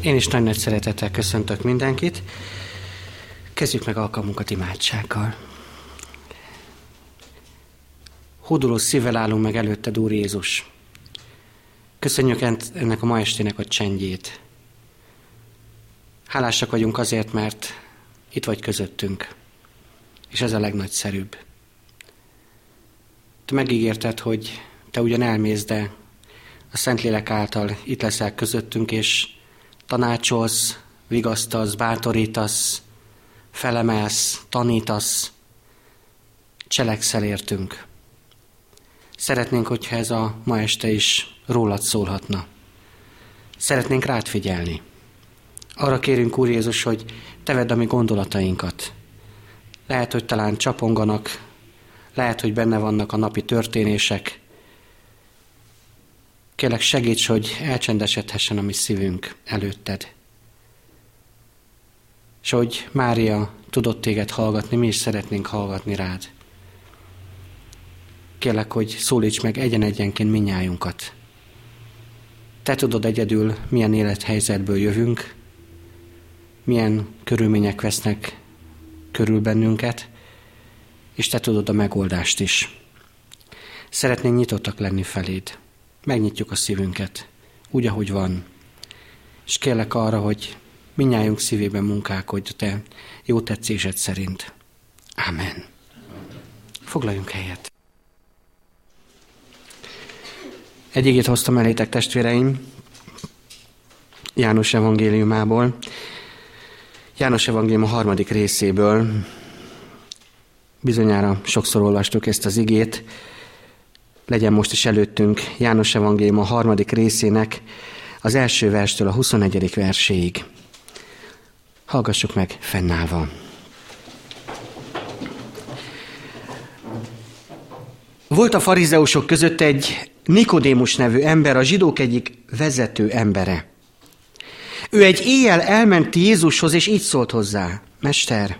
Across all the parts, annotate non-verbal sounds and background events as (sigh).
Én is nagy-nagy szeretettel köszöntök mindenkit. Kezdjük meg alkalmunkat imádsággal. Hódoló szívvel állunk meg előtted, Úr Jézus. Köszönjük ennek a ma estének a csendjét. Hálásak vagyunk azért, mert itt vagy közöttünk, és ez a legnagyszerűbb. Te megígérted, hogy te ugyan elmész, de a Szentlélek által itt leszel közöttünk, és tanácsolsz, vigasztasz, bátorítasz, felemelsz, tanítasz, cselekszel értünk. Szeretnénk, hogyha ez a ma este is rólad szólhatna. Szeretnénk rád figyelni. Arra kérünk, Úr Jézus, hogy te vedd a mi gondolatainkat. Lehet, hogy talán csaponganak, lehet, hogy benne vannak a napi történések, Kérlek segíts, hogy elcsendesedhessen a mi szívünk előtted. És hogy Mária tudott téged hallgatni, mi is szeretnénk hallgatni rád. Kérlek, hogy szólíts meg egyen-egyenként minnyájunkat. Te tudod egyedül, milyen élethelyzetből jövünk, milyen körülmények vesznek körül bennünket, és te tudod a megoldást is. Szeretnénk nyitottak lenni feléd megnyitjuk a szívünket, úgy, ahogy van. És kérlek arra, hogy minnyájunk szívében munkálkodj te jó tetszésed szerint. Amen. Foglaljunk helyet. Egy igét hoztam elétek, testvéreim, János evangéliumából. János evangélium a harmadik részéből. Bizonyára sokszor olvastuk ezt az igét, legyen most is előttünk János Evangélium a harmadik részének az első verstől a 21. verséig. Hallgassuk meg fennállva. Volt a farizeusok között egy Nikodémus nevű ember, a zsidók egyik vezető embere. Ő egy éjjel elment Jézushoz, és így szólt hozzá, Mester,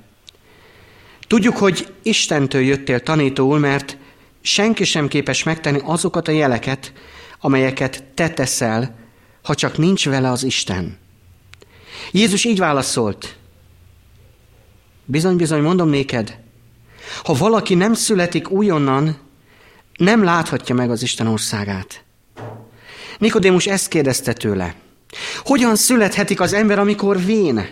tudjuk, hogy Istentől jöttél tanítóul, mert senki sem képes megtenni azokat a jeleket, amelyeket te teszel, ha csak nincs vele az Isten. Jézus így válaszolt, bizony, bizony, mondom néked, ha valaki nem születik újonnan, nem láthatja meg az Isten országát. Nikodémus ezt kérdezte tőle. Hogyan születhetik az ember, amikor vén?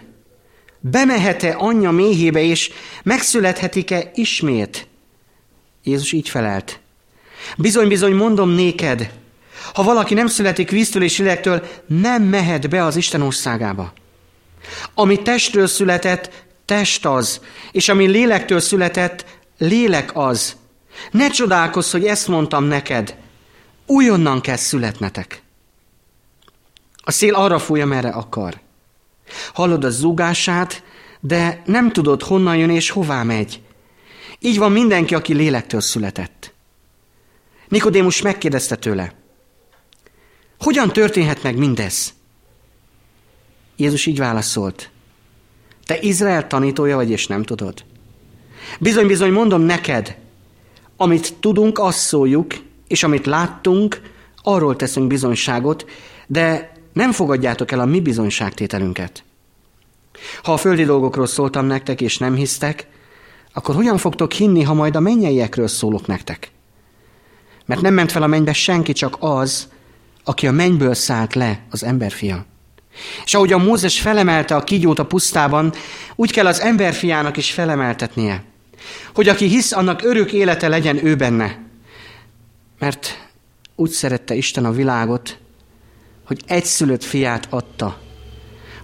Bemehet-e anyja méhébe, és megszülethetik-e ismét? Jézus így felelt. Bizony, bizony, mondom néked, ha valaki nem születik víztől és lélektől, nem mehet be az Isten országába. Ami testről született, test az, és ami lélektől született, lélek az. Ne csodálkozz, hogy ezt mondtam neked. Újonnan kell születnetek. A szél arra fúj, merre akar. Hallod a zúgását, de nem tudod, honnan jön és hová megy. Így van mindenki, aki lélektől született. Nikodémus megkérdezte tőle, hogyan történhet meg mindez? Jézus így válaszolt, te Izrael tanítója vagy, és nem tudod? Bizony, bizony, mondom neked, amit tudunk, azt szóljuk, és amit láttunk, arról teszünk bizonyságot, de nem fogadjátok el a mi bizonyságtételünket. Ha a földi dolgokról szóltam nektek, és nem hisztek, akkor hogyan fogtok hinni, ha majd a mennyeiekről szólok nektek? Mert nem ment fel a mennybe senki, csak az, aki a mennyből szállt le, az emberfia. És ahogy a Mózes felemelte a kígyót a pusztában, úgy kell az emberfiának is felemeltetnie. Hogy aki hisz, annak örök élete legyen ő benne. Mert úgy szerette Isten a világot, hogy egyszülött fiát adta.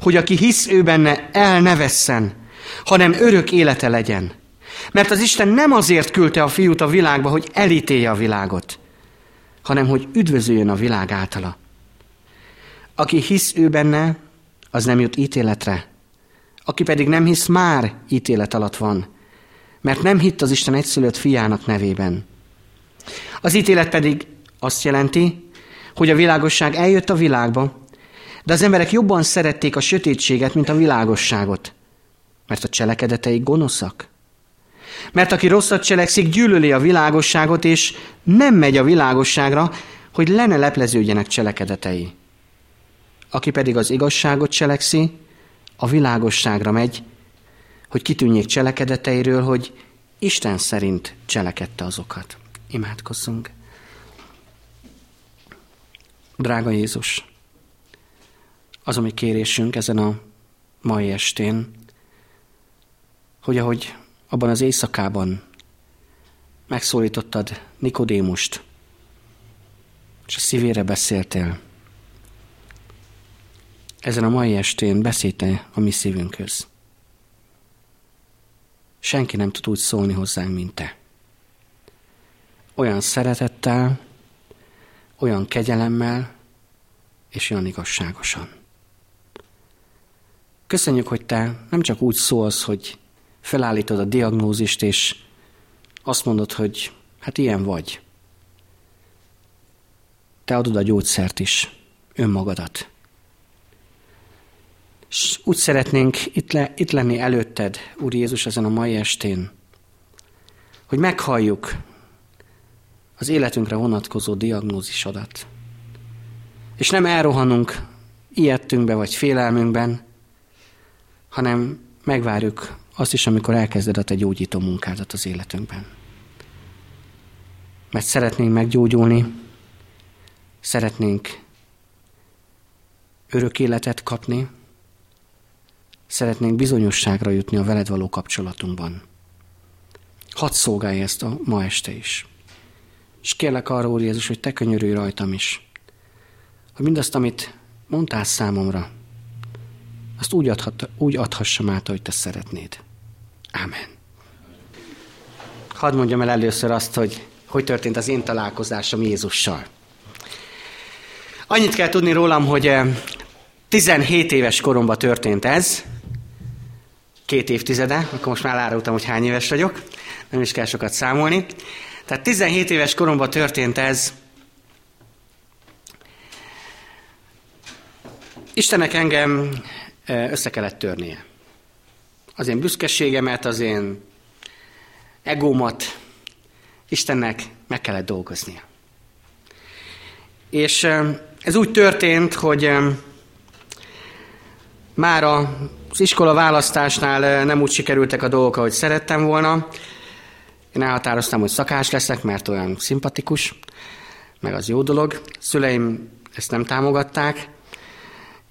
Hogy aki hisz ő benne, el ne vesszen, hanem örök élete legyen. Mert az Isten nem azért küldte a fiút a világba, hogy elítélje a világot, hanem hogy üdvözüljön a világ általa. Aki hisz ő benne, az nem jut ítéletre. Aki pedig nem hisz, már ítélet alatt van, mert nem hitt az Isten egyszülött fiának nevében. Az ítélet pedig azt jelenti, hogy a világosság eljött a világba, de az emberek jobban szerették a sötétséget, mint a világosságot, mert a cselekedeteik gonoszak. Mert aki rosszat cselekszik, gyűlöli a világosságot, és nem megy a világosságra, hogy le ne lepleződjenek cselekedetei. aki pedig az igazságot cselekszi, a világosságra megy, hogy kitűnjék cselekedeteiről, hogy Isten szerint cselekedte azokat. Imádkozzunk. Drága Jézus, az, ami kérésünk ezen a mai estén, hogy ahogy abban az éjszakában megszólítottad Nikodémust, és a szívére beszéltél, ezen a mai estén beszélte a mi szívünkhöz. Senki nem tud úgy szólni hozzánk, mint te. Olyan szeretettel, olyan kegyelemmel, és olyan igazságosan. Köszönjük, hogy te nem csak úgy szólsz, hogy felállítod a diagnózist, és azt mondod, hogy hát ilyen vagy. Te adod a gyógyszert is, önmagadat. És úgy szeretnénk itt, le, itt lenni előtted, Úr Jézus, ezen a mai estén, hogy meghalljuk az életünkre vonatkozó diagnózisodat. És nem elrohanunk ilyettünkbe vagy félelmünkben, hanem megvárjuk azt is, amikor elkezded a te gyógyító munkádat az életünkben. Mert szeretnénk meggyógyulni, szeretnénk örök életet kapni, szeretnénk bizonyosságra jutni a veled való kapcsolatunkban. Hadd szolgálj ezt a ma este is. És kérlek arra, Úr Jézus, hogy te könyörülj rajtam is, hogy mindazt, amit mondtál számomra, azt úgy, adhat, úgy adhassam át, hogy te szeretnéd. Amen. Hadd mondjam el először azt, hogy hogy történt az én találkozásom Jézussal. Annyit kell tudni rólam, hogy 17 eh, éves koromban történt ez, két évtizede, akkor most már elárultam, hogy hány éves vagyok, nem is kell sokat számolni. Tehát 17 éves koromban történt ez. Istenek engem össze kellett törnie. Az én büszkeségemet, az én egómat Istennek meg kellett dolgoznia. És ez úgy történt, hogy már az iskola választásnál nem úgy sikerültek a dolgok, ahogy szerettem volna. Én elhatároztam, hogy szakás leszek, mert olyan szimpatikus, meg az jó dolog. Szüleim ezt nem támogatták,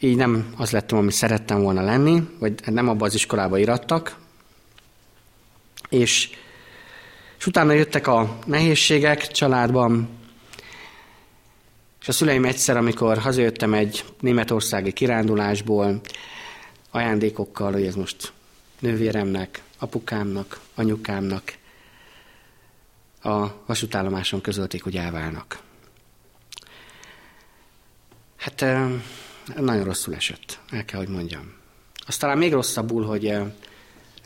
így nem az lettem, ami szerettem volna lenni, vagy nem abba az iskolába irattak. És, és utána jöttek a nehézségek családban, és a szüleim egyszer, amikor hazajöttem egy németországi kirándulásból, ajándékokkal, hogy ez most nővéremnek, apukámnak, anyukámnak, a vasútállomáson közölték, hogy elválnak. Hát nagyon rosszul esett, el kell, hogy mondjam. Azt talán még rosszabbul, hogy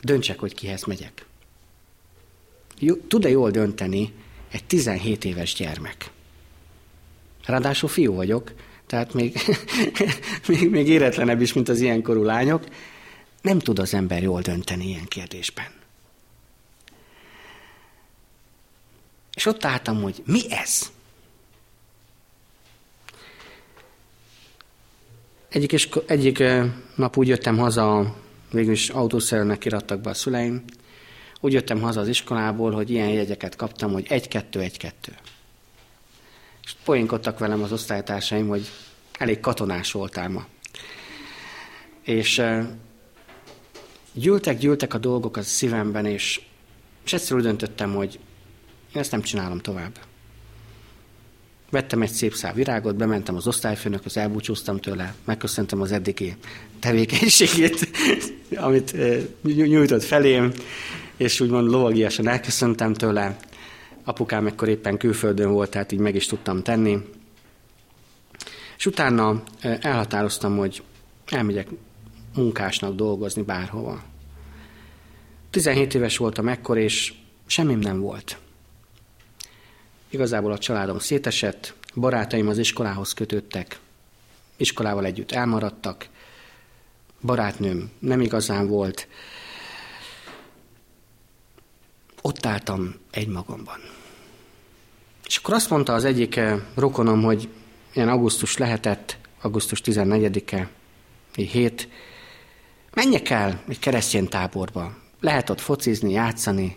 döntsek, hogy kihez megyek. Tud-e jól dönteni egy 17 éves gyermek? Ráadásul fiú vagyok, tehát még, (laughs) még, még éretlenebb is, mint az ilyenkorú lányok. Nem tud az ember jól dönteni ilyen kérdésben. És ott álltam, hogy mi ez? Egyik, és, egyik nap úgy jöttem haza, végülis autószerűnek irattak be a szüleim, úgy jöttem haza az iskolából, hogy ilyen jegyeket kaptam, hogy egy-kettő, egy-kettő. És poénkodtak velem az osztálytársaim, hogy elég katonás voltál ma. És gyűltek, gyűltek a dolgok a szívemben, és, és egyszerűen döntöttem, hogy ezt nem csinálom tovább. Vettem egy szép szál virágot, bementem az osztályfőnökhöz, elbúcsúztam tőle, megköszöntem az eddigi tevékenységét, (laughs) amit nyújtott felém, és úgymond lovagiasan elköszöntem tőle. Apukám ekkor éppen külföldön volt, tehát így meg is tudtam tenni. És utána elhatároztam, hogy elmegyek munkásnak dolgozni bárhova. 17 éves voltam ekkor, és semmim nem volt. Igazából a családom szétesett, barátaim az iskolához kötöttek, iskolával együtt elmaradtak, barátnőm nem igazán volt. Ott álltam egymagamban. És akkor azt mondta az egyik rokonom, hogy ilyen augusztus lehetett, augusztus 14-e, hét. Menjek el egy keresztény táborba. Lehet ott focizni, játszani.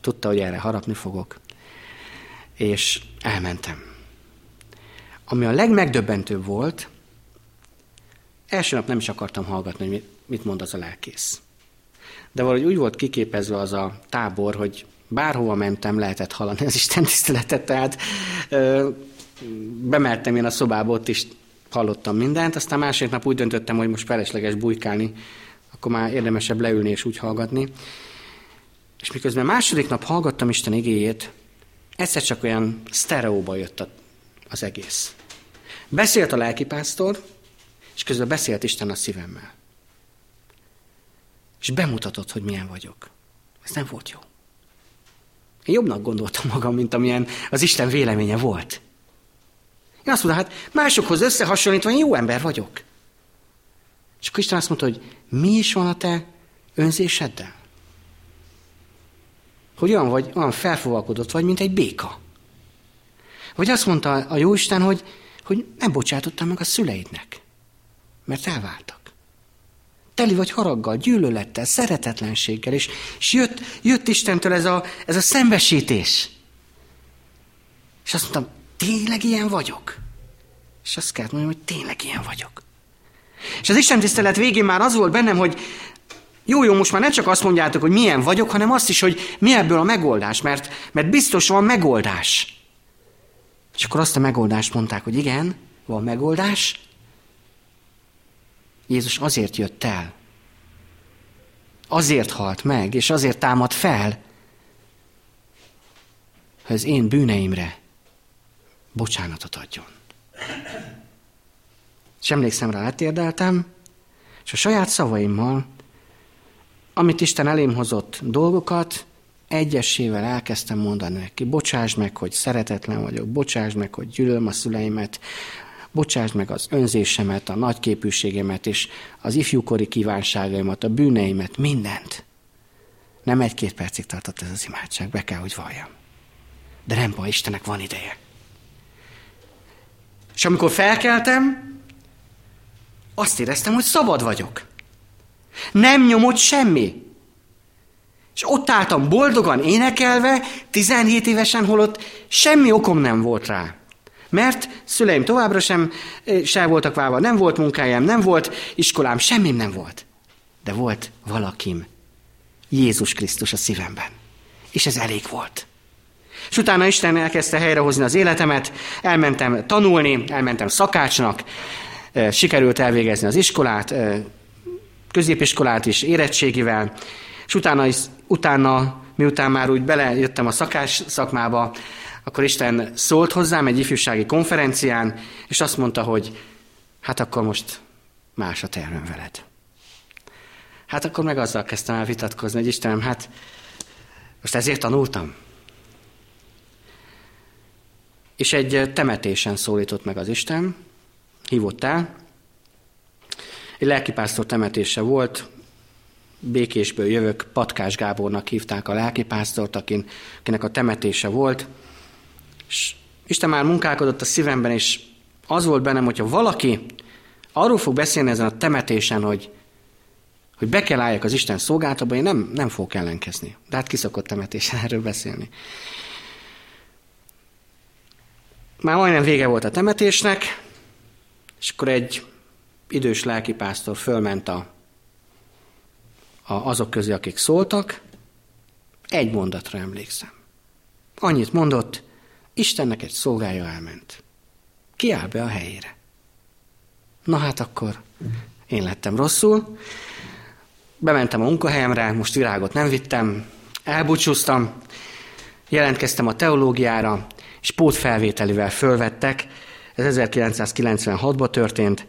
Tudta, hogy erre harapni fogok. És elmentem. Ami a legmegdöbbentőbb volt, első nap nem is akartam hallgatni, hogy mit mond az a lelkész. De valahogy úgy volt kiképezve az a tábor, hogy bárhova mentem, lehetett hallani az Isten tiszteletet, tehát ö, bemeltem én a szobába, ott is hallottam mindent, aztán másik nap úgy döntöttem, hogy most felesleges bujkálni, akkor már érdemesebb leülni és úgy hallgatni. És miközben második nap hallgattam Isten igéjét, egyszer csak olyan sztereóba jött az egész. Beszélt a lelkipásztor, és közben beszélt Isten a szívemmel. És bemutatott, hogy milyen vagyok. Ez nem volt jó. Én jobbnak gondoltam magam, mint amilyen az Isten véleménye volt. Én azt mondta, hát másokhoz összehasonlítva én jó ember vagyok. És akkor Isten azt mondta, hogy mi is van a te önzéseddel? Hogy olyan vagy, olyan felfogalkodott vagy, mint egy béka. Vagy azt mondta a Jóisten, hogy, hogy nem bocsátottam meg a szüleidnek, mert elváltak. Teli vagy haraggal, gyűlölettel, szeretetlenséggel, és, és jött, jött Istentől ez a, ez a szembesítés. És azt mondtam, tényleg ilyen vagyok? És azt kellett mondjam, hogy tényleg ilyen vagyok. És az Isten tisztelet végén már az volt bennem, hogy jó, jó, most már ne csak azt mondjátok, hogy milyen vagyok, hanem azt is, hogy mi ebből a megoldás, mert, mert biztos van megoldás. És akkor azt a megoldást mondták, hogy igen, van megoldás. Jézus azért jött el. Azért halt meg, és azért támad fel, hogy az én bűneimre bocsánatot adjon. És emlékszem rá, letérdeltem, és a saját szavaimmal, amit Isten elém hozott dolgokat, egyesével elkezdtem mondani neki, bocsáss meg, hogy szeretetlen vagyok, bocsáss meg, hogy gyűlölöm a szüleimet, bocsáss meg az önzésemet, a nagyképűségemet és az ifjúkori kívánságaimat, a bűneimet, mindent. Nem egy-két percig tartott ez az imádság, be kell, hogy valljam. De nem baj, Istennek van ideje. És amikor felkeltem, azt éreztem, hogy szabad vagyok. Nem nyomott semmi. És ott álltam boldogan énekelve, 17 évesen, holott semmi okom nem volt rá. Mert szüleim továbbra sem eh, se voltak válva, nem volt munkájám, nem volt iskolám, semmim nem volt. De volt valakim, Jézus Krisztus a szívemben. És ez elég volt. És utána Isten elkezdte helyrehozni az életemet, elmentem tanulni, elmentem szakácsnak, eh, sikerült elvégezni az iskolát, eh, középiskolát is érettségivel, és utána, utána miután már úgy belejöttem a szakás szakmába, akkor Isten szólt hozzám egy ifjúsági konferencián, és azt mondta, hogy hát akkor most más a tervem veled. Hát akkor meg azzal kezdtem el vitatkozni, hogy Istenem, hát most ezért tanultam. És egy temetésen szólított meg az Isten, hívott el. Egy lelkipásztor temetése volt, Békésből jövök, Patkás Gábornak hívták a lelkipásztort, akinek a temetése volt. És Isten már munkálkodott a szívemben, és az volt bennem, hogyha valaki arról fog beszélni ezen a temetésen, hogy, hogy be kell álljak az Isten szolgáltatóba, én nem, nem fogok ellenkezni. De hát kiszokott temetésen (laughs) erről beszélni. Már majdnem vége volt a temetésnek, és akkor egy idős lelkipásztor fölment a, a, azok közé, akik szóltak, egy mondatra emlékszem. Annyit mondott, Istennek egy szolgája elment. Kiáll be a helyére. Na hát akkor én lettem rosszul, bementem a munkahelyemre, most virágot nem vittem, elbúcsúztam, jelentkeztem a teológiára, és pótfelvételivel fölvettek. Ez 1996-ban történt,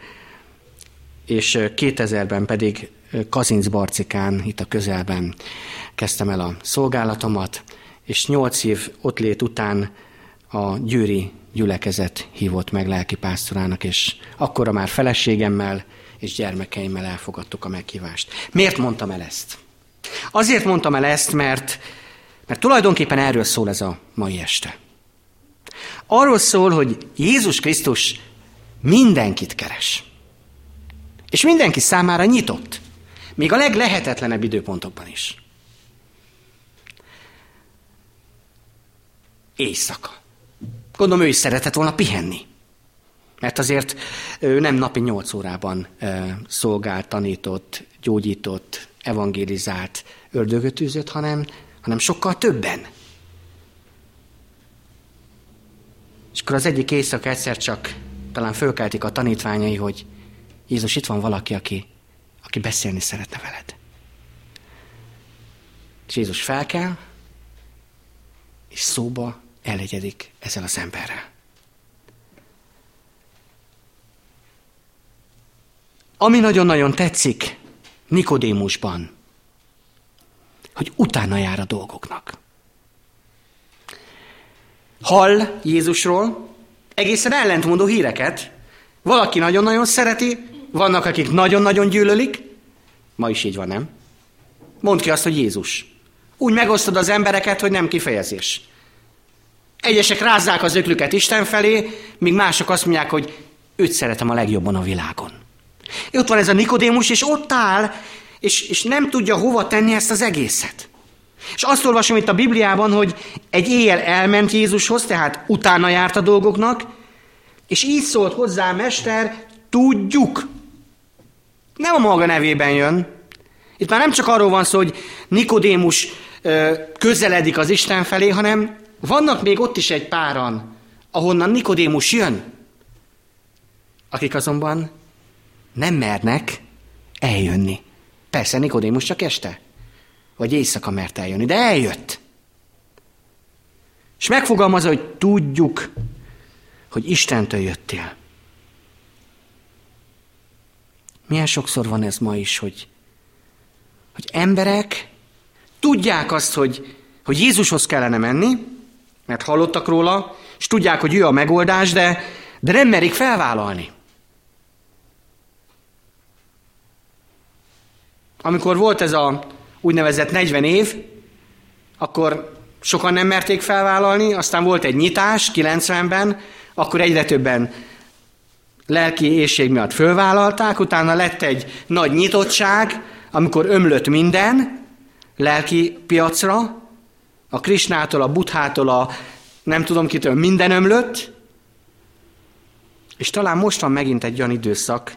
és 2000-ben pedig Kazinc Barcikán, itt a közelben kezdtem el a szolgálatomat, és nyolc év ott lét után a győri gyülekezet hívott meg lelki pásztorának, és akkora már feleségemmel és gyermekeimmel elfogadtuk a meghívást. Miért mondtam el ezt? Azért mondtam el ezt, mert, mert tulajdonképpen erről szól ez a mai este. Arról szól, hogy Jézus Krisztus mindenkit keres. És mindenki számára nyitott. Még a leglehetetlenebb időpontokban is. Éjszaka. Gondolom, ő is szeretett volna pihenni. Mert azért ő nem napi nyolc órában szolgált, tanított, gyógyított, evangélizált, ördögöt űzött, hanem, hanem sokkal többen. És akkor az egyik éjszaka egyszer csak talán fölkeltik a tanítványai, hogy Jézus, itt van valaki, aki, aki beszélni szeretne veled. És Jézus felkel, és szóba elegyedik ezzel az emberrel. Ami nagyon-nagyon tetszik Nikodémusban, hogy utána jár a dolgoknak. Hall Jézusról egészen ellentmondó híreket. Valaki nagyon-nagyon szereti, vannak, akik nagyon-nagyon gyűlölik. Ma is így van, nem? Mondd ki azt, hogy Jézus. Úgy megosztod az embereket, hogy nem kifejezés. Egyesek rázzák az öklüket Isten felé, míg mások azt mondják, hogy őt szeretem a legjobban a világon. Ott van ez a Nikodémus, és ott áll, és, és nem tudja hova tenni ezt az egészet. És azt olvasom itt a Bibliában, hogy egy éjjel elment Jézushoz, tehát utána járt a dolgoknak, és így szólt hozzá, Mester, tudjuk. Nem a maga nevében jön. Itt már nem csak arról van szó, hogy Nikodémus közeledik az Isten felé, hanem vannak még ott is egy páran, ahonnan Nikodémus jön, akik azonban nem mernek eljönni. Persze Nikodémus csak este, vagy éjszaka mert eljönni, de eljött. És megfogalmazza, hogy tudjuk, hogy Istentől jöttél. Milyen sokszor van ez ma is, hogy, hogy emberek tudják azt, hogy, hogy Jézushoz kellene menni, mert hallottak róla, és tudják, hogy ő a megoldás, de, de nem merik felvállalni. Amikor volt ez a úgynevezett 40 év, akkor sokan nem merték felvállalni, aztán volt egy nyitás 90-ben, akkor egyre többen lelki éjség miatt fölvállalták, utána lett egy nagy nyitottság, amikor ömlött minden lelki piacra, a Krisnától, a Buthától, a nem tudom kitől, minden ömlött, és talán most van megint egy olyan időszak,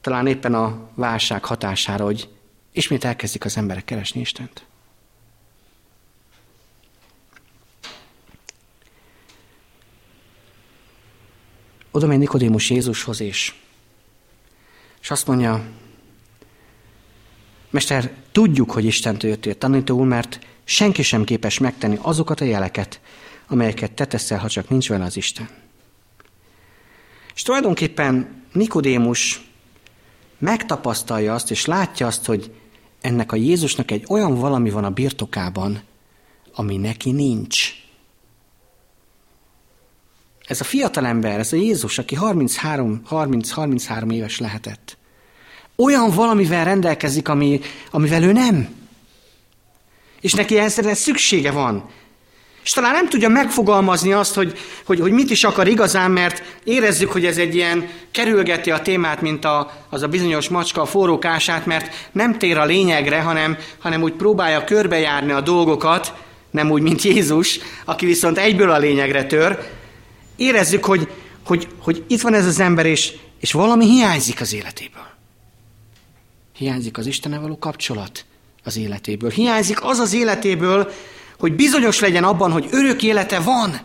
talán éppen a válság hatására, hogy ismét elkezdik az emberek keresni Istent. Oda megy Nikodémus Jézushoz, és, és azt mondja, Mester, tudjuk, hogy Istentől jöttél tanító úr, mert senki sem képes megtenni azokat a jeleket, amelyeket te teszel, ha csak nincs vele az Isten. És tulajdonképpen Nikodémus megtapasztalja azt, és látja azt, hogy ennek a Jézusnak egy olyan valami van a birtokában, ami neki nincs. Ez a fiatalember, ez a Jézus, aki 33, 30-33 éves lehetett, olyan valamivel rendelkezik, ami, amivel ő nem. És neki ezre szüksége van. És talán nem tudja megfogalmazni azt, hogy, hogy, hogy mit is akar igazán, mert érezzük, hogy ez egy ilyen kerülgeti a témát, mint a, az a bizonyos macska a forrókását, mert nem tér a lényegre, hanem, hanem úgy próbálja körbejárni a dolgokat, nem úgy, mint Jézus, aki viszont egyből a lényegre tör. Érezzük, hogy, hogy, hogy itt van ez az ember, és, és valami hiányzik az életéből. Hiányzik az Istene való kapcsolat az életéből. Hiányzik az az életéből, hogy bizonyos legyen abban, hogy örök élete van.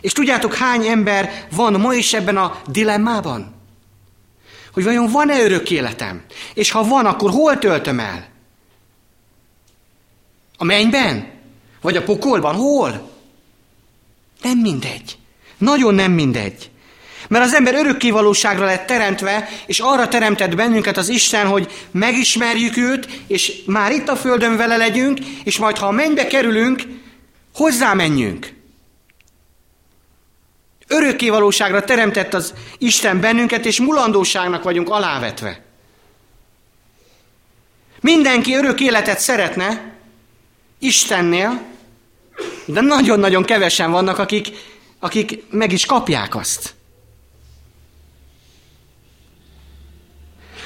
És tudjátok, hány ember van ma is ebben a dilemmában? Hogy vajon van-e örök életem? És ha van, akkor hol töltöm el? A mennyben? Vagy a pokolban? Hol? Nem mindegy. Nagyon nem mindegy. Mert az ember örökkévalóságra lett teremtve, és arra teremtett bennünket az Isten, hogy megismerjük őt, és már itt a földön vele legyünk, és majd ha a mennybe kerülünk, hozzá menjünk. Örökkévalóságra teremtett az Isten bennünket, és mulandóságnak vagyunk alávetve. Mindenki örök életet szeretne Istennél, de nagyon-nagyon kevesen vannak, akik, akik meg is kapják azt.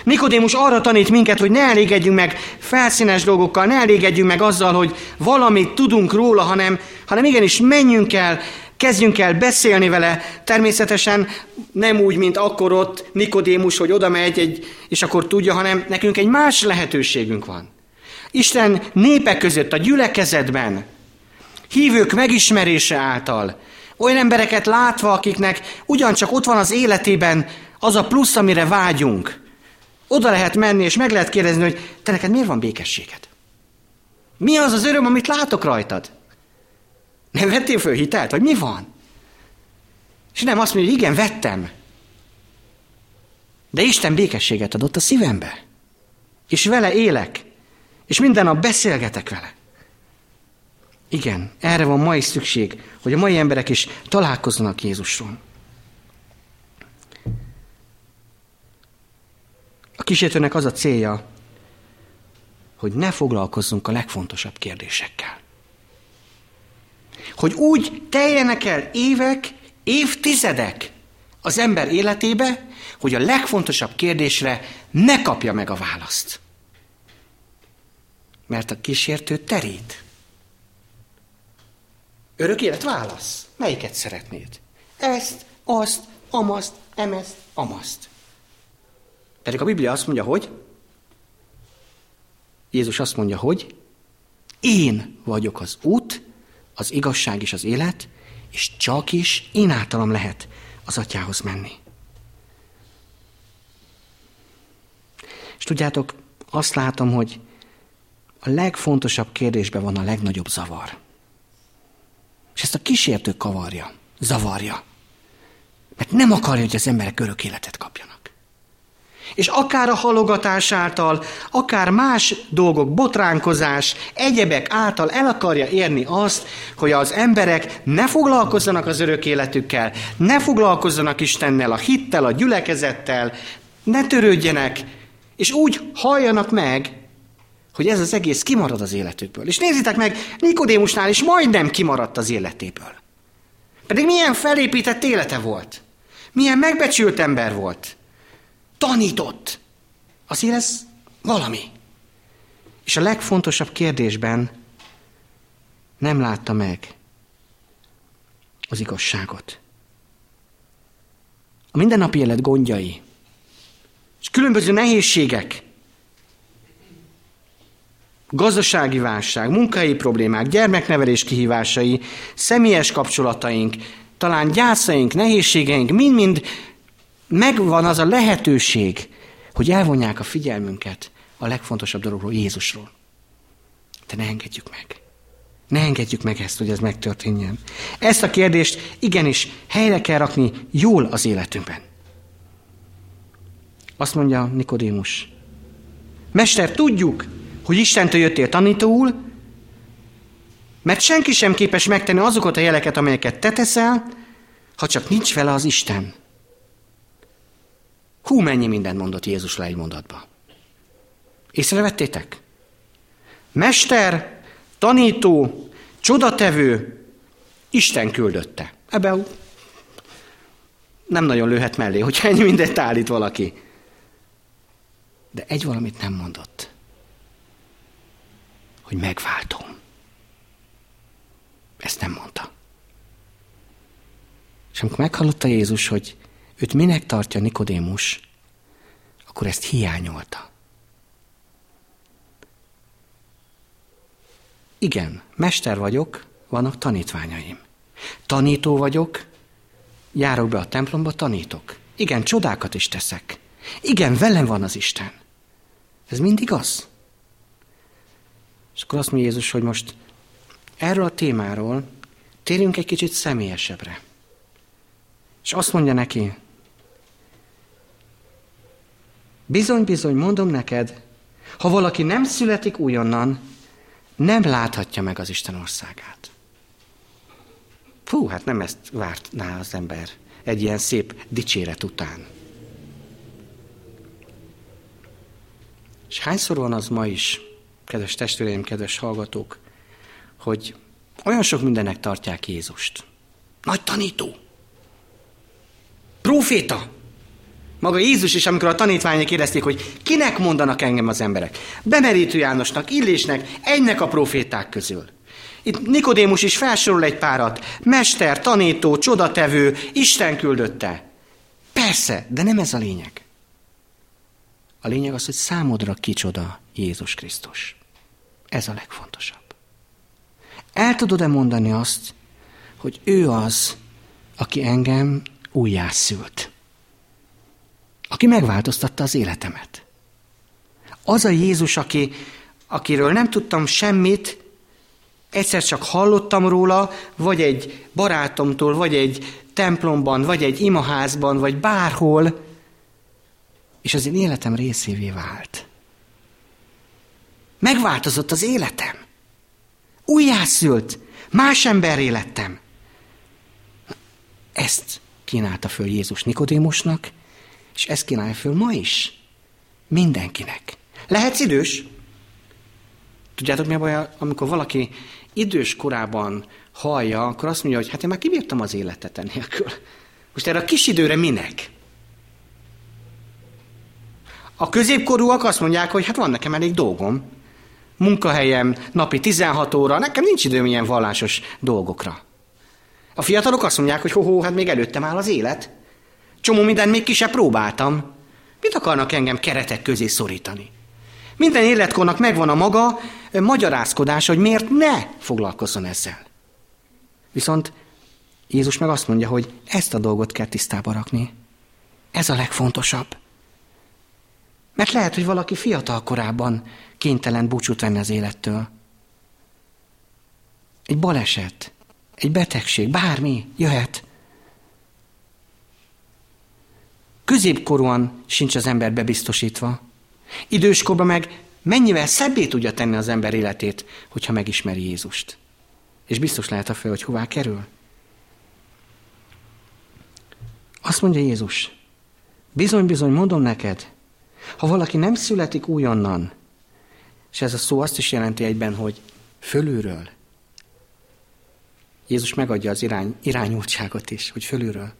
Nikodémus arra tanít minket, hogy ne elégedjünk meg felszínes dolgokkal, ne elégedjünk meg azzal, hogy valamit tudunk róla, hanem, hanem igenis menjünk el, kezdjünk el beszélni vele. Természetesen nem úgy, mint akkor ott Nikodémus, hogy oda megy, egy, és akkor tudja, hanem nekünk egy más lehetőségünk van. Isten népe között, a gyülekezetben hívők megismerése által, olyan embereket látva, akiknek ugyancsak ott van az életében az a plusz, amire vágyunk. Oda lehet menni, és meg lehet kérdezni, hogy te neked miért van békességed? Mi az az öröm, amit látok rajtad? Nem vettél föl hitelt? Vagy mi van? És nem azt mondja, hogy igen, vettem. De Isten békességet adott a szívembe. És vele élek. És minden nap beszélgetek vele. Igen, erre van mai szükség, hogy a mai emberek is találkozzanak Jézusról. A kísértőnek az a célja, hogy ne foglalkozzunk a legfontosabb kérdésekkel. Hogy úgy teljenek el évek, évtizedek az ember életébe, hogy a legfontosabb kérdésre ne kapja meg a választ. Mert a kísértő terít. Örök élet válasz. Melyiket szeretnéd? Ezt, azt, amaszt, emezt, amaszt. Pedig a Biblia azt mondja, hogy Jézus azt mondja, hogy én vagyok az út, az igazság és az élet, és csak is én általam lehet az atyához menni. És tudjátok, azt látom, hogy a legfontosabb kérdésben van a legnagyobb zavar. Ezt a kísértő kavarja, zavarja. Mert nem akarja, hogy az emberek örök életet kapjanak. És akár a halogatás által, akár más dolgok, botránkozás, egyebek által el akarja érni azt, hogy az emberek ne foglalkozzanak az örök életükkel, ne foglalkozzanak Istennel, a hittel, a gyülekezettel, ne törődjenek, és úgy halljanak meg, hogy ez az egész kimarad az életükből. És nézzétek meg, Nikodémusnál is majdnem kimaradt az életéből. Pedig milyen felépített élete volt. Milyen megbecsült ember volt. Tanított. Azért ez valami. És a legfontosabb kérdésben nem látta meg az igazságot. A mindennapi élet gondjai, és különböző nehézségek, gazdasági válság, munkai problémák, gyermeknevelés kihívásai, személyes kapcsolataink, talán gyászaink, nehézségeink, mind-mind megvan az a lehetőség, hogy elvonják a figyelmünket a legfontosabb dologról, Jézusról. De ne engedjük meg. Ne engedjük meg ezt, hogy ez megtörténjen. Ezt a kérdést igenis helyre kell rakni jól az életünkben. Azt mondja Nikodémus. Mester, tudjuk, hogy Istentől jöttél tanítóul, mert senki sem képes megtenni azokat a jeleket, amelyeket te teszel, ha csak nincs vele az Isten. Hú, mennyi mindent mondott Jézus le egy mondatba. Észrevettétek? Mester, tanító, csodatevő, Isten küldötte. Ebben nem nagyon lőhet mellé, hogyha ennyi mindent állít valaki. De egy valamit nem mondott hogy megváltom. Ezt nem mondta. És amikor meghallotta Jézus, hogy őt minek tartja Nikodémus, akkor ezt hiányolta. Igen, mester vagyok, vannak tanítványaim. Tanító vagyok, járok be a templomba, tanítok. Igen, csodákat is teszek. Igen, velem van az Isten. Ez mind igaz. És akkor azt mondja Jézus, hogy most erről a témáról térjünk egy kicsit személyesebbre. És azt mondja neki, bizony-bizony mondom neked, ha valaki nem születik újonnan, nem láthatja meg az Isten országát. Fú, hát nem ezt vártná az ember egy ilyen szép dicséret után. És hányszor van az ma is, kedves testvéreim, kedves hallgatók, hogy olyan sok mindennek tartják Jézust. Nagy tanító, proféta, Maga Jézus is, amikor a tanítványok kérdezték, hogy kinek mondanak engem az emberek. Bemerítő Jánosnak, Illésnek, egynek a proféták közül. Itt Nikodémus is felsorol egy párat. Mester, tanító, csodatevő, Isten küldötte. Persze, de nem ez a lényeg. A lényeg az, hogy számodra kicsoda Jézus Krisztus. Ez a legfontosabb. El tudod-e mondani azt, hogy ő az, aki engem újjászült? Aki megváltoztatta az életemet. Az a Jézus, aki, akiről nem tudtam semmit, egyszer csak hallottam róla, vagy egy barátomtól, vagy egy templomban, vagy egy imaházban, vagy bárhol, és az én életem részévé vált. Megváltozott az életem. Újjászült. Más emberré lettem. Ezt kínálta föl Jézus Nikodémusnak, és ezt kínálja föl ma is. Mindenkinek. Lehetsz idős? Tudjátok mi a baj, amikor valaki idős korában hallja, akkor azt mondja, hogy hát én már kibírtam az életet ennélkül. Most erre a kis időre minek? A középkorúak azt mondják, hogy hát van nekem elég dolgom. Munkahelyem, napi 16 óra, nekem nincs időm ilyen vallásos dolgokra. A fiatalok azt mondják, hogy ho, hát még előttem áll az élet. Csomó mindent még ki sem próbáltam. Mit akarnak engem keretek közé szorítani? Minden életkornak megvan a maga magyarázkodás, hogy miért ne foglalkozzon ezzel. Viszont Jézus meg azt mondja, hogy ezt a dolgot kell tisztába rakni. Ez a legfontosabb. Mert lehet, hogy valaki fiatal korában kénytelen búcsút venni az élettől. Egy baleset, egy betegség, bármi jöhet. Középkorúan sincs az ember bebiztosítva. Időskorban meg mennyivel szebbé tudja tenni az ember életét, hogyha megismeri Jézust. És biztos lehet a fel, hogy hová kerül. Azt mondja Jézus, bizony-bizony mondom neked, ha valaki nem születik újonnan, és ez a szó azt is jelenti egyben, hogy fölülről. Jézus megadja az irány, irányultságot is, hogy fölülről.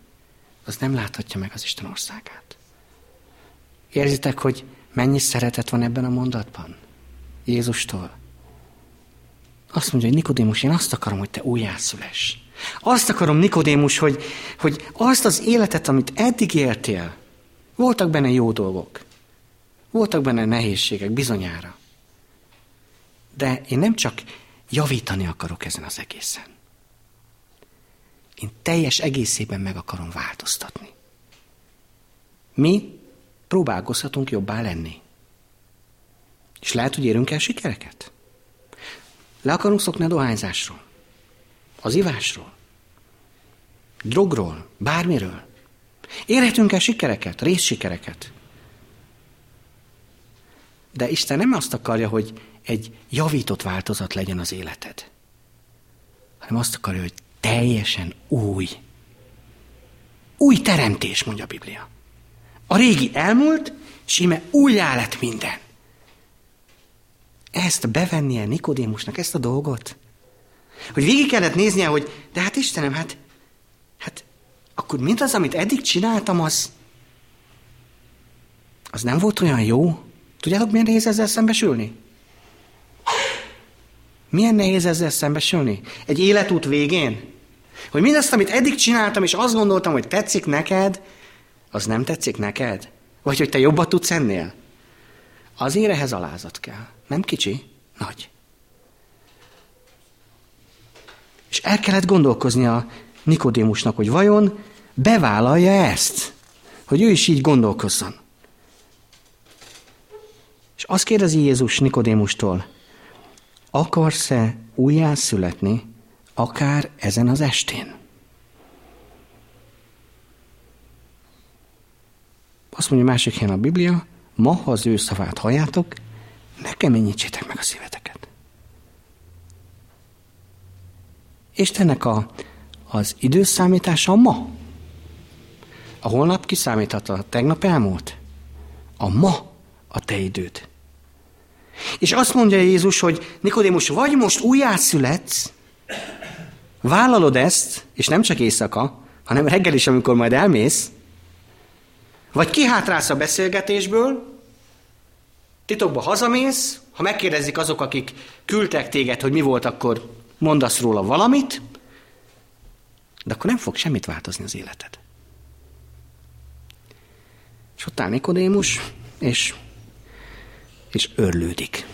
Az nem láthatja meg az Isten országát. Érzitek, hogy mennyi szeretet van ebben a mondatban? Jézustól. Azt mondja, hogy Nikodémus, én azt akarom, hogy te újjászüless. Azt akarom, Nikodémus, hogy, hogy azt az életet, amit eddig éltél, voltak benne jó dolgok. Voltak benne nehézségek, bizonyára. De én nem csak javítani akarok ezen az egészen. Én teljes egészében meg akarom változtatni. Mi próbálkozhatunk jobbá lenni. És lehet, hogy érünk el sikereket. Le akarunk szokni a dohányzásról, az ivásról, drogról, bármiről. Érhetünk el sikereket, részsikereket. De Isten nem azt akarja, hogy egy javított változat legyen az életed, hanem azt akarja, hogy teljesen új. Új teremtés, mondja a Biblia. A régi elmúlt, és íme újjá lett minden. Ezt bevennie Nikodémusnak, ezt a dolgot? Hogy végig kellett néznie, hogy de hát Istenem, hát, hát akkor mint az, amit eddig csináltam, az, az nem volt olyan jó? Tudjátok, milyen nehéz ezzel szembesülni? Milyen nehéz ezzel szembesülni? Egy életút végén? Hogy mindazt, amit eddig csináltam, és azt gondoltam, hogy tetszik neked, az nem tetszik neked? Vagy hogy te jobbat tudsz ennél? Azért ehhez alázat kell. Nem kicsi, nagy. És el kellett gondolkozni a Nikodémusnak, hogy vajon bevállalja ezt, hogy ő is így gondolkozzon. És azt kérdezi Jézus Nikodémustól, akarsz-e újjászületni, akár ezen az estén? Azt mondja másik helyen a Biblia, ma, ha az ő szavát halljátok, ne keményítsétek meg a szíveteket. Istennek a, az időszámítása ma. A holnap kiszámíthat a tegnap elmúlt. A ma a te időd. És azt mondja Jézus, hogy Nikodémus, vagy most újjászületsz, vállalod ezt, és nem csak éjszaka, hanem reggel is, amikor majd elmész, Vagy kihátrálsz a beszélgetésből, titokba hazamész, ha megkérdezik azok, akik küldtek téged, hogy mi volt, akkor mondasz róla valamit, de akkor nem fog semmit változni az életed. És ott áll Nikodémus, és, és örlődik.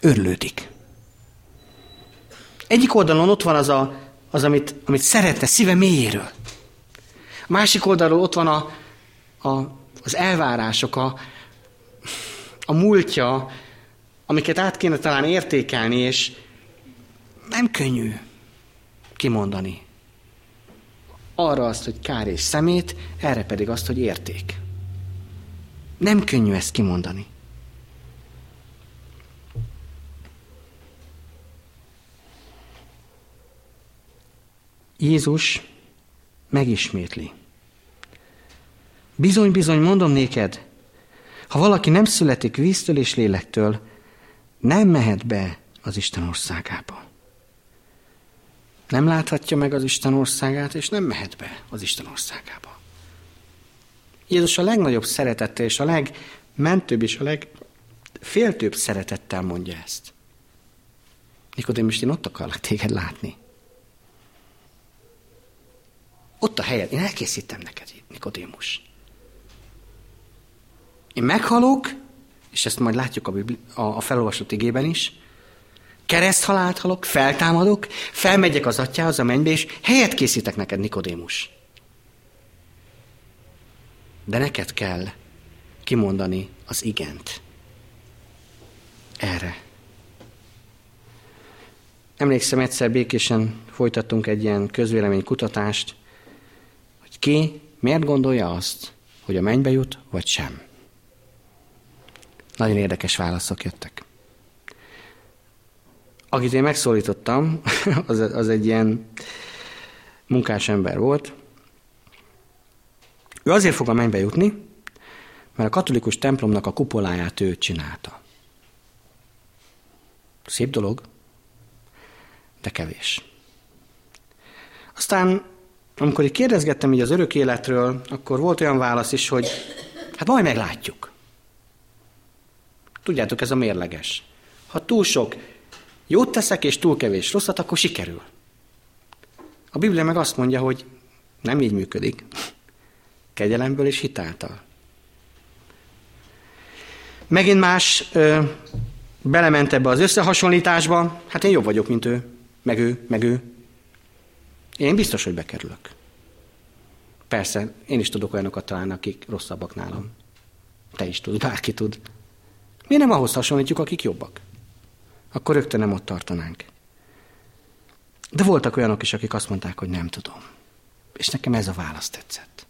Örlődik. Egyik oldalon ott van az, a, az amit, amit szeretne szíve mélyéről. A másik oldalról ott van a, a, az elvárások, a, a múltja, amiket át kéne talán értékelni, és nem könnyű kimondani. Arra azt, hogy kár és szemét, erre pedig azt, hogy érték. Nem könnyű ezt kimondani. Jézus megismétli. Bizony, bizony, mondom néked, ha valaki nem születik víztől és lélektől, nem mehet be az Isten országába. Nem láthatja meg az Isten országát, és nem mehet be az Isten országába. Jézus a legnagyobb szeretettel és a legmentőbb és a legféltőbb szeretettel mondja ezt. Nikodémus, én ott akarlak téged látni. Ott a helyed. Én elkészítem neked, Nikodémus. Én meghalok, és ezt majd látjuk a, Bibli- a, a felolvasott igében is, kereszthalált halok, feltámadok, felmegyek az atyához a mennybe, és helyet készítek neked, Nikodémus. De neked kell kimondani az igent. Erre. Emlékszem, egyszer békésen folytattunk egy ilyen közvéleménykutatást, ki miért gondolja azt, hogy a mennybe jut, vagy sem. Nagyon érdekes válaszok jöttek. Akit én megszólítottam, (laughs) az, az egy ilyen munkás ember volt. Ő azért fog a mennybe jutni, mert a katolikus templomnak a kupoláját ő csinálta. Szép dolog, de kevés. Aztán, amikor így kérdezgettem így az örök életről, akkor volt olyan válasz is, hogy hát majd meglátjuk. Tudjátok, ez a mérleges. Ha túl sok jót teszek, és túl kevés rosszat, akkor sikerül. A Biblia meg azt mondja, hogy nem így működik. Kegyelemből és hitáltal. Megint más ö, belement ebbe az összehasonlításba, hát én jobb vagyok, mint ő, meg ő, meg ő. Én biztos, hogy bekerülök. Persze, én is tudok olyanokat találni, akik rosszabbak nálam. Te is tud, bárki tud. Mi nem ahhoz hasonlítjuk, akik jobbak? Akkor rögtön nem ott tartanánk. De voltak olyanok is, akik azt mondták, hogy nem tudom. És nekem ez a válasz tetszett.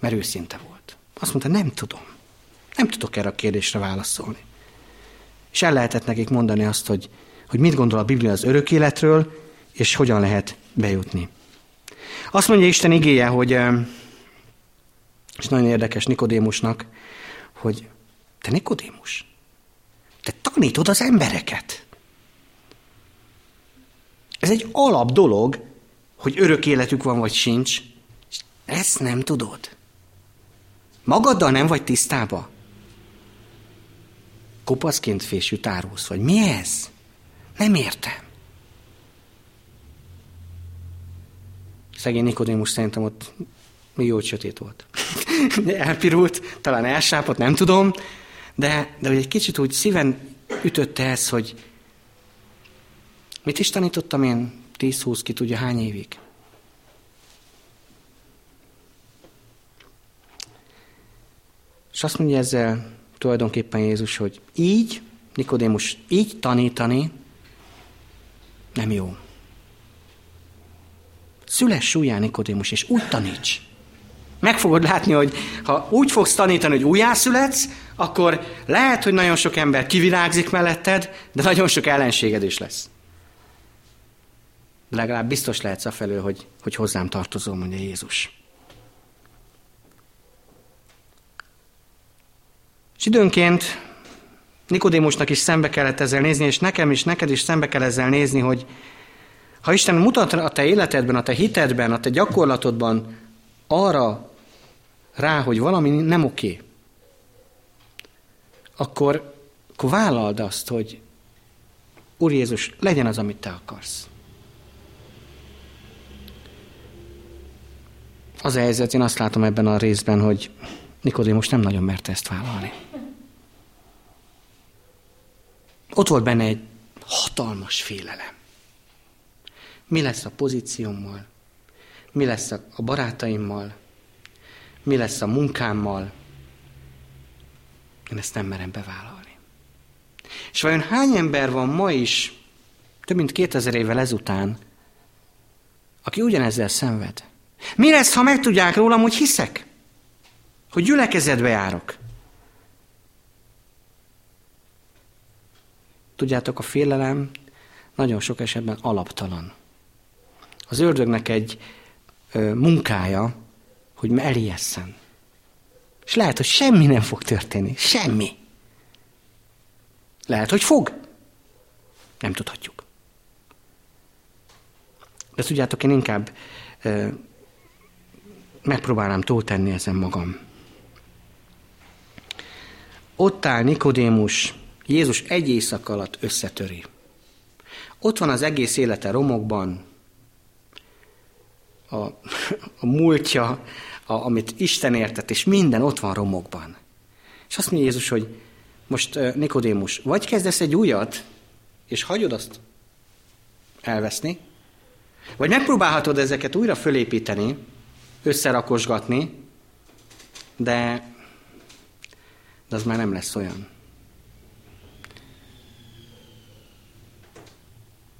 Mert őszinte volt. Azt mondta, nem tudom. Nem tudok erre a kérdésre válaszolni. És el lehetett nekik mondani azt, hogy, hogy mit gondol a Biblia az örök életről, és hogyan lehet bejutni. Azt mondja Isten igéje, hogy, és nagyon érdekes Nikodémusnak, hogy te Nikodémus, te tanítod az embereket. Ez egy alap dolog, hogy örök életük van vagy sincs, és ezt nem tudod. Magaddal nem vagy tisztába. Kopaszként fésű tárulsz, vagy mi ez? Nem értem. Szegény Nikodémus szerintem ott jó, hogy sötét volt. (laughs) Elpirult, talán elsápott, nem tudom, de, de hogy egy kicsit úgy szíven ütötte ez, hogy mit is tanítottam én 10-20 ki tudja hány évig? És azt mondja ezzel tulajdonképpen Jézus, hogy így, Nikodémus, így tanítani nem jó. Szüles súlyán, Nikodémus, és úgy taníts. Meg fogod látni, hogy ha úgy fogsz tanítani, hogy újjászületsz, akkor lehet, hogy nagyon sok ember kivirágzik melletted, de nagyon sok ellenséged is lesz. De legalább biztos lehetsz afelől, hogy, hogy hozzám tartozom, mondja Jézus. És időnként Nikodémusnak is szembe kellett ezzel nézni, és nekem is, neked is szembe kell ezzel nézni, hogy ha Isten mutat a te életedben, a te hitedben, a te gyakorlatodban arra rá, hogy valami nem oké, akkor, akkor vállald azt, hogy Úr Jézus, legyen az, amit te akarsz. Az a helyzet, én azt látom ebben a részben, hogy Nikodémus nem nagyon merte ezt vállalni. Ott volt benne egy hatalmas félelem. Mi lesz a pozíciómmal? Mi lesz a barátaimmal? Mi lesz a munkámmal? Én ezt nem merem bevállalni. És vajon hány ember van ma is, több mint 2000 évvel ezután, aki ugyanezzel szenved? Mi lesz, ha megtudják rólam, hogy hiszek? Hogy gyülekezetbe járok? Tudjátok, a félelem nagyon sok esetben alaptalan. Az ördögnek egy munkája, hogy elijesszen. És lehet, hogy semmi nem fog történni. Semmi. Lehet, hogy fog. Nem tudhatjuk. De tudjátok, én inkább ö, megpróbálnám túltenni ezen magam. Ott áll Nikodémus, Jézus egy éjszak alatt összetöri. Ott van az egész élete romokban, a, a múltja, a, amit Isten értett, és minden ott van romokban. És azt mondja Jézus, hogy most Nikodémus, vagy kezdesz egy újat, és hagyod azt elveszni, vagy megpróbálhatod ezeket újra fölépíteni, összerakosgatni, de, de az már nem lesz olyan.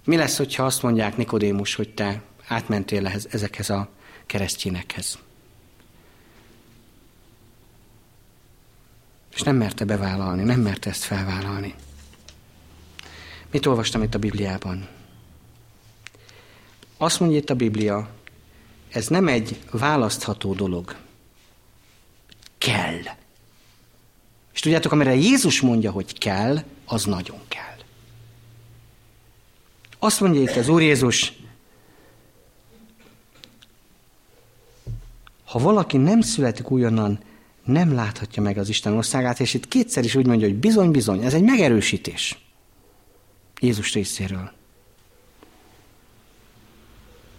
Mi lesz, hogyha azt mondják Nikodémus, hogy te átmentél lehez, ezekhez a keresztényekhez? És nem merte bevállalni, nem merte ezt felvállalni. Mit olvastam itt a Bibliában? Azt mondja itt a Biblia, ez nem egy választható dolog. Kell. És tudjátok, amire Jézus mondja, hogy kell, az nagyon kell. Azt mondja itt az Úr Jézus, ha valaki nem születik újonnan, nem láthatja meg az Isten országát, és itt kétszer is úgy mondja, hogy bizony, bizony, ez egy megerősítés Jézus részéről.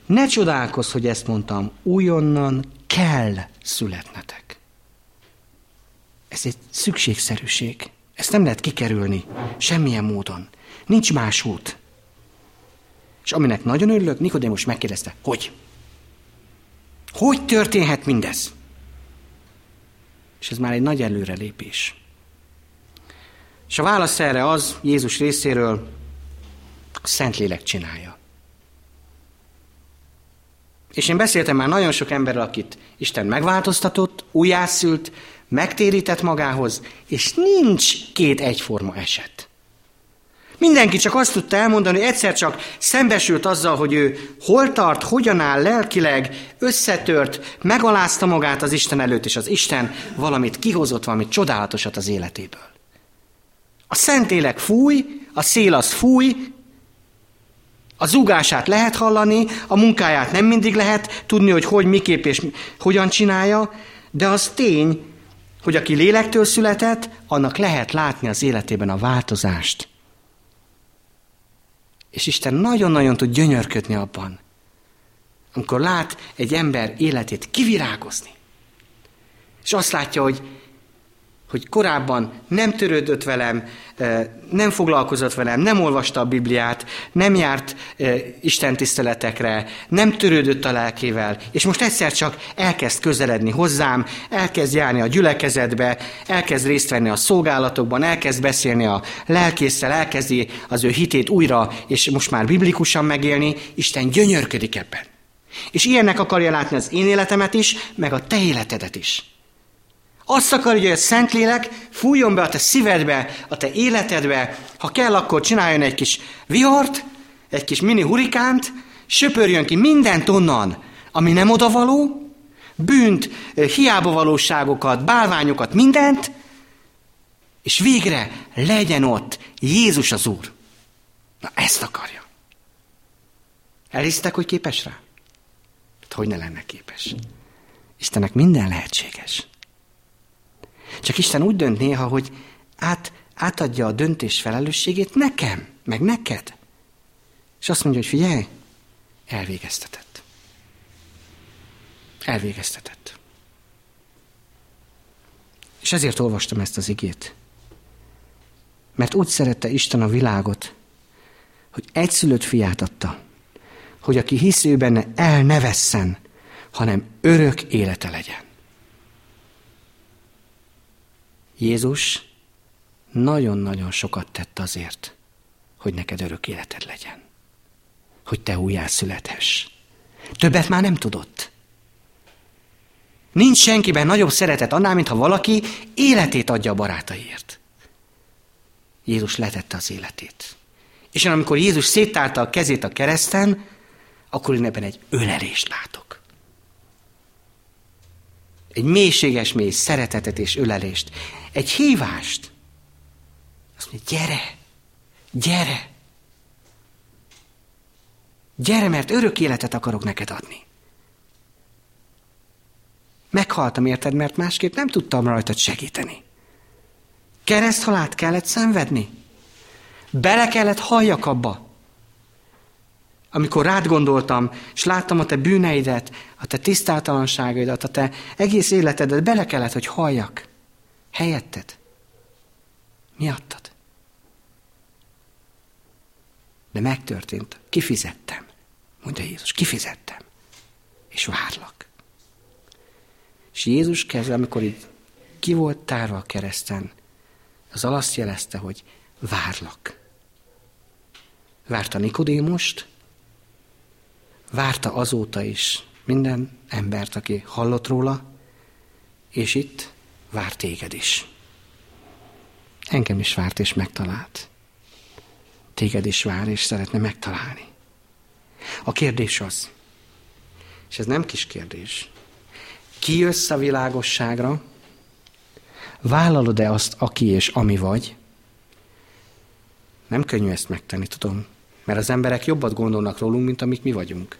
Ne csodálkozz, hogy ezt mondtam, újonnan kell születnetek. Ez egy szükségszerűség. Ezt nem lehet kikerülni semmilyen módon. Nincs más út. És aminek nagyon örülök, Nikodémus megkérdezte, hogy? Hogy történhet mindez? És ez már egy nagy előrelépés. És a válasz erre az, Jézus részéről, Szentlélek csinálja. És én beszéltem már nagyon sok emberrel, akit Isten megváltoztatott, újjászült, megtérített magához, és nincs két egyforma eset. Mindenki csak azt tudta elmondani, hogy egyszer csak szembesült azzal, hogy ő hol tart, hogyan áll lelkileg, összetört, megalázta magát az Isten előtt, és az Isten valamit kihozott, valamit csodálatosat az életéből. A Szentlélek fúj, a szél az fúj, a zúgását lehet hallani, a munkáját nem mindig lehet tudni, hogy hogy, miképp és hogyan csinálja, de az tény, hogy aki lélektől született, annak lehet látni az életében a változást. És Isten nagyon-nagyon tud gyönyörködni abban, amikor lát egy ember életét kivirágozni. És azt látja, hogy hogy korábban nem törődött velem, nem foglalkozott velem, nem olvasta a Bibliát, nem járt Isten tiszteletekre, nem törődött a lelkével, és most egyszer csak elkezd közeledni hozzám, elkezd járni a gyülekezetbe, elkezd részt venni a szolgálatokban, elkezd beszélni a lelkészsel, elkezdi az ő hitét újra, és most már biblikusan megélni, Isten gyönyörködik ebben. És ilyennek akarja látni az én életemet is, meg a te életedet is. Azt akarja, hogy a Szentlélek fújjon be a te szívedbe, a te életedbe, ha kell, akkor csináljon egy kis vihart, egy kis mini hurikánt, söpörjön ki mindent onnan, ami nem odavaló, bűnt, hiába valóságokat, bálványokat, mindent, és végre legyen ott Jézus az Úr. Na ezt akarja. Elhisztek, hogy képes rá? Hát, hogy ne lenne képes. Istennek minden lehetséges. Csak Isten úgy dönt néha, hogy át, átadja a döntés felelősségét nekem, meg neked. És azt mondja, hogy figyelj, elvégeztetett. Elvégeztetett. És ezért olvastam ezt az igét. Mert úgy szerette Isten a világot, hogy egyszülött fiát adta, hogy aki hisz ő benne, el ne vesszen, hanem örök élete legyen. Jézus nagyon-nagyon sokat tett azért, hogy neked örök életed legyen. Hogy te újjászülethess. Többet már nem tudott. Nincs senkiben nagyobb szeretet annál, mintha valaki életét adja a barátaiért. Jézus letette az életét. És amikor Jézus széttárta a kezét a kereszten, akkor én ebben egy ölelést látok. Egy mélységes mély szeretetet és ölelést. Egy hívást. Azt mondja, gyere, gyere. Gyere, mert örök életet akarok neked adni. Meghaltam, érted, mert másképp nem tudtam rajtad segíteni. Kereszthalált kellett szenvedni. Bele kellett halljak abba. Amikor rád gondoltam, és láttam a te bűneidet, a te tisztátalanságaidat, a te egész életedet, bele kellett, hogy halljak. Helyetted. Miattad. De megtörtént. Kifizettem. Mondja Jézus, kifizettem. És várlak. És Jézus kezdve, amikor így ki volt tárva a kereszten, az azt jelezte, hogy várlak. Várta Nikodémust, várta azóta is minden embert, aki hallott róla, és itt vár téged is. Engem is várt és megtalált. Téged is vár és szeretne megtalálni. A kérdés az, és ez nem kis kérdés, ki jössz a világosságra, vállalod-e azt, aki és ami vagy? Nem könnyű ezt megtenni, tudom, mert az emberek jobbat gondolnak rólunk, mint amik mi vagyunk.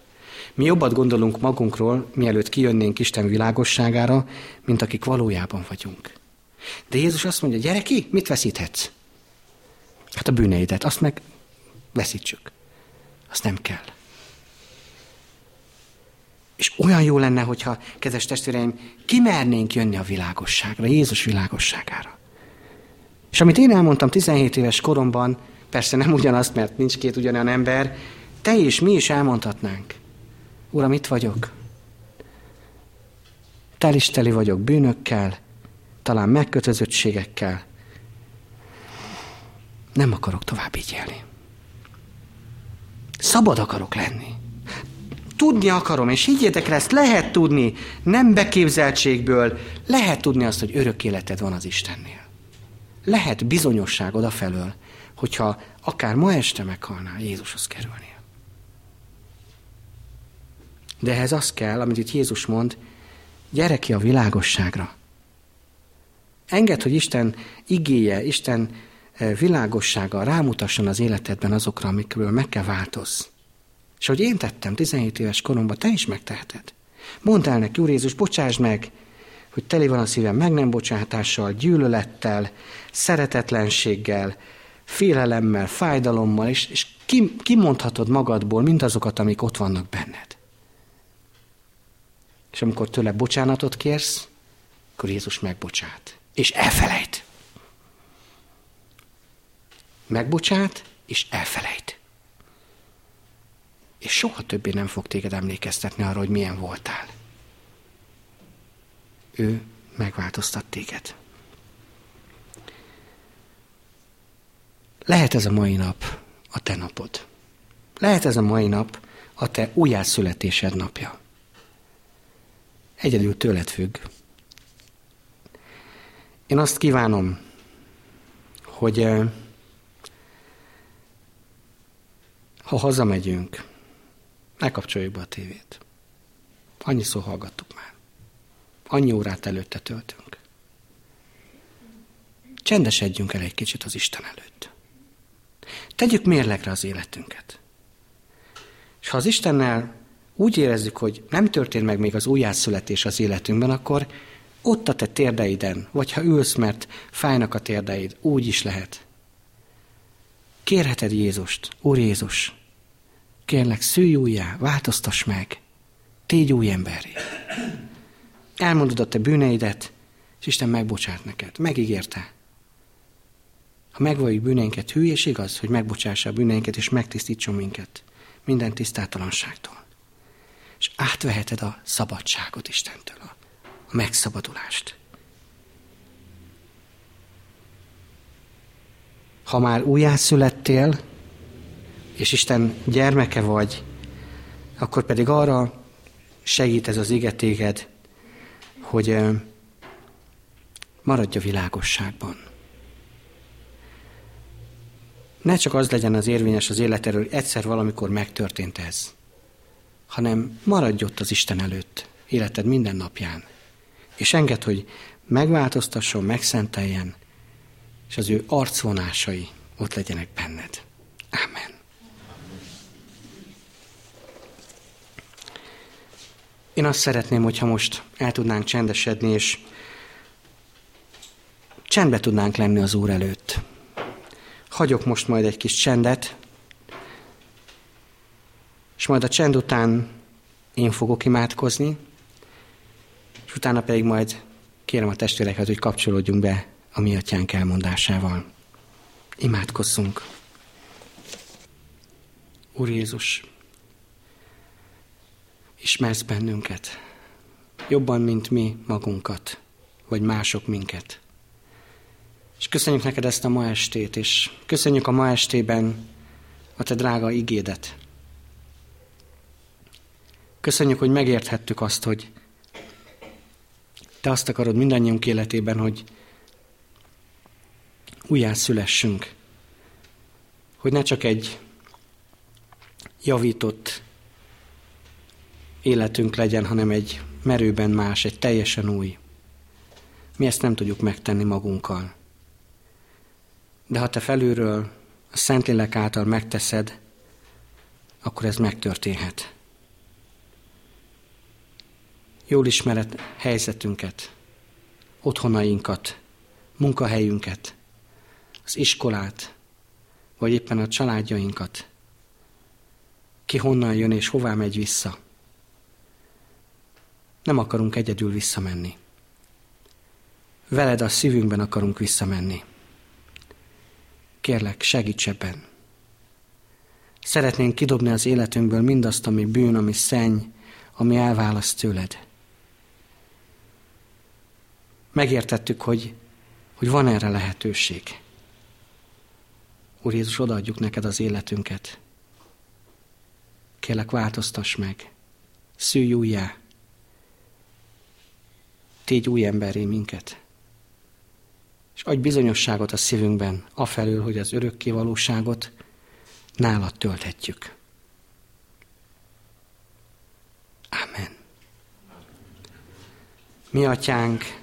Mi jobbat gondolunk magunkról, mielőtt kijönnénk Isten világosságára, mint akik valójában vagyunk. De Jézus azt mondja, gyere ki, mit veszíthetsz? Hát a bűneidet, azt meg veszítsük. Azt nem kell. És olyan jó lenne, hogyha, kedves testvéreim, kimernénk jönni a világosságra, Jézus világosságára. És amit én elmondtam 17 éves koromban, persze nem ugyanazt, mert nincs két ugyanolyan ember, te és mi is elmondhatnánk. Uram, itt vagyok. Tel vagyok bűnökkel, talán megkötözöttségekkel. Nem akarok tovább így élni. Szabad akarok lenni. Tudni akarom, és higgyétek el, ezt lehet tudni, nem beképzeltségből, lehet tudni azt, hogy örök életed van az Istennél. Lehet bizonyosság odafelől, hogyha akár ma este meghalnál, Jézushoz kerülnél. De ehhez az kell, amit itt Jézus mond, gyere ki a világosságra. Engedd, hogy Isten igéje, Isten eh, világossága rámutasson az életedben azokra, amikről meg kell változz. És ahogy én tettem 17 éves koromban, te is megteheted. Mondd el neki, Úr Jézus, bocsáss meg, hogy teli van a szívem meg nem bocsátással, gyűlölettel, szeretetlenséggel, félelemmel, fájdalommal, és, és kimondhatod magadból mindazokat, amik ott vannak benned. És amikor tőle bocsánatot kérsz, akkor Jézus megbocsát. És elfelejt. Megbocsát, és elfelejt. És soha többé nem fog téged emlékeztetni arra, hogy milyen voltál. Ő megváltoztat téged. Lehet ez a mai nap a te napod. Lehet ez a mai nap a te újjászületésed napja egyedül tőled függ. Én azt kívánom, hogy eh, ha hazamegyünk, ne kapcsoljuk be a tévét. Annyi szó hallgattuk már. Annyi órát előtte töltünk. Csendesedjünk el egy kicsit az Isten előtt. Tegyük mérlegre az életünket. És ha az Istennel úgy érezzük, hogy nem történt meg még az újjászületés az életünkben, akkor ott a te térdeiden, vagy ha ülsz, mert fájnak a térdeid, úgy is lehet. Kérheted Jézust, Úr Jézus, kérlek, szülj újjá, változtass meg, tégy új emberi. Elmondod a te bűneidet, és Isten megbocsát neked. Megígérte. Ha megvalljuk bűneinket, hű és igaz, hogy megbocsássa a bűneinket, és megtisztítson minket minden tisztátalanságtól. És átveheted a szabadságot Istentől, a, a megszabadulást. Ha már újjászülettél, és Isten gyermeke vagy, akkor pedig arra segít ez az igetéged, hogy maradj a világosságban. Ne csak az legyen az érvényes az életéről, hogy egyszer valamikor megtörtént ez, hanem maradj ott az Isten előtt, életed minden napján. És enged, hogy megváltoztasson, megszenteljen, és az ő arcvonásai ott legyenek benned. Amen. Én azt szeretném, hogyha most el tudnánk csendesedni, és csendbe tudnánk lenni az Úr előtt. Hagyok most majd egy kis csendet, és majd a csend után én fogok imádkozni, és utána pedig majd kérem a testvéreket, hogy kapcsolódjunk be a mi atyánk elmondásával. Imádkozzunk. Úr Jézus, ismersz bennünket, jobban, mint mi magunkat, vagy mások minket. És köszönjük neked ezt a ma estét, és köszönjük a ma estében a te drága igédet. Köszönjük, hogy megérthettük azt, hogy te azt akarod mindannyiunk életében, hogy újjászülessünk, hogy ne csak egy javított életünk legyen, hanem egy merőben más, egy teljesen új. Mi ezt nem tudjuk megtenni magunkkal. De ha te felülről a Szentlélek által megteszed, akkor ez megtörténhet. Jól ismered helyzetünket, otthonainkat, munkahelyünket, az iskolát, vagy éppen a családjainkat. Ki honnan jön és hová megy vissza. Nem akarunk egyedül visszamenni. Veled a szívünkben akarunk visszamenni. Kérlek, segíts ebben. Szeretnénk kidobni az életünkből mindazt, ami bűn, ami szenny, ami elválaszt tőled. Megértettük, hogy, hogy van erre lehetőség. Úr Jézus, odaadjuk neked az életünket. Kérlek, változtass meg. Szülj újjá. Tégy új emberré minket. És adj bizonyosságot a szívünkben, afelől, hogy az örökké valóságot nálad tölthetjük. Amen. Mi atyánk,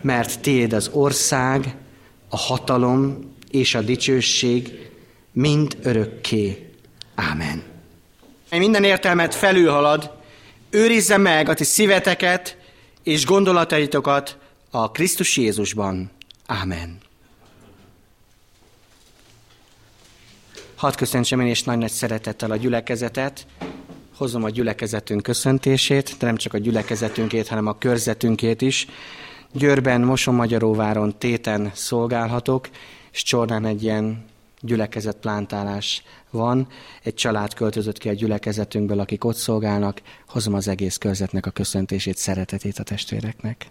mert tiéd az ország, a hatalom és a dicsőség mind örökké. Ámen. Minden értelmet felülhalad, őrizze meg a ti szíveteket és gondolataitokat a Krisztus Jézusban. Ámen. Hadd köszöntsem én és nagy-nagy szeretettel a gyülekezetet. Hozom a gyülekezetünk köszöntését, de nem csak a gyülekezetünkét, hanem a körzetünkét is. Győrben, Moson-Magyaróváron téten szolgálhatok, és Csornán egy ilyen gyülekezet plántálás van. Egy család költözött ki a gyülekezetünkből, akik ott szolgálnak. Hozom az egész körzetnek a köszöntését, szeretetét a testvéreknek.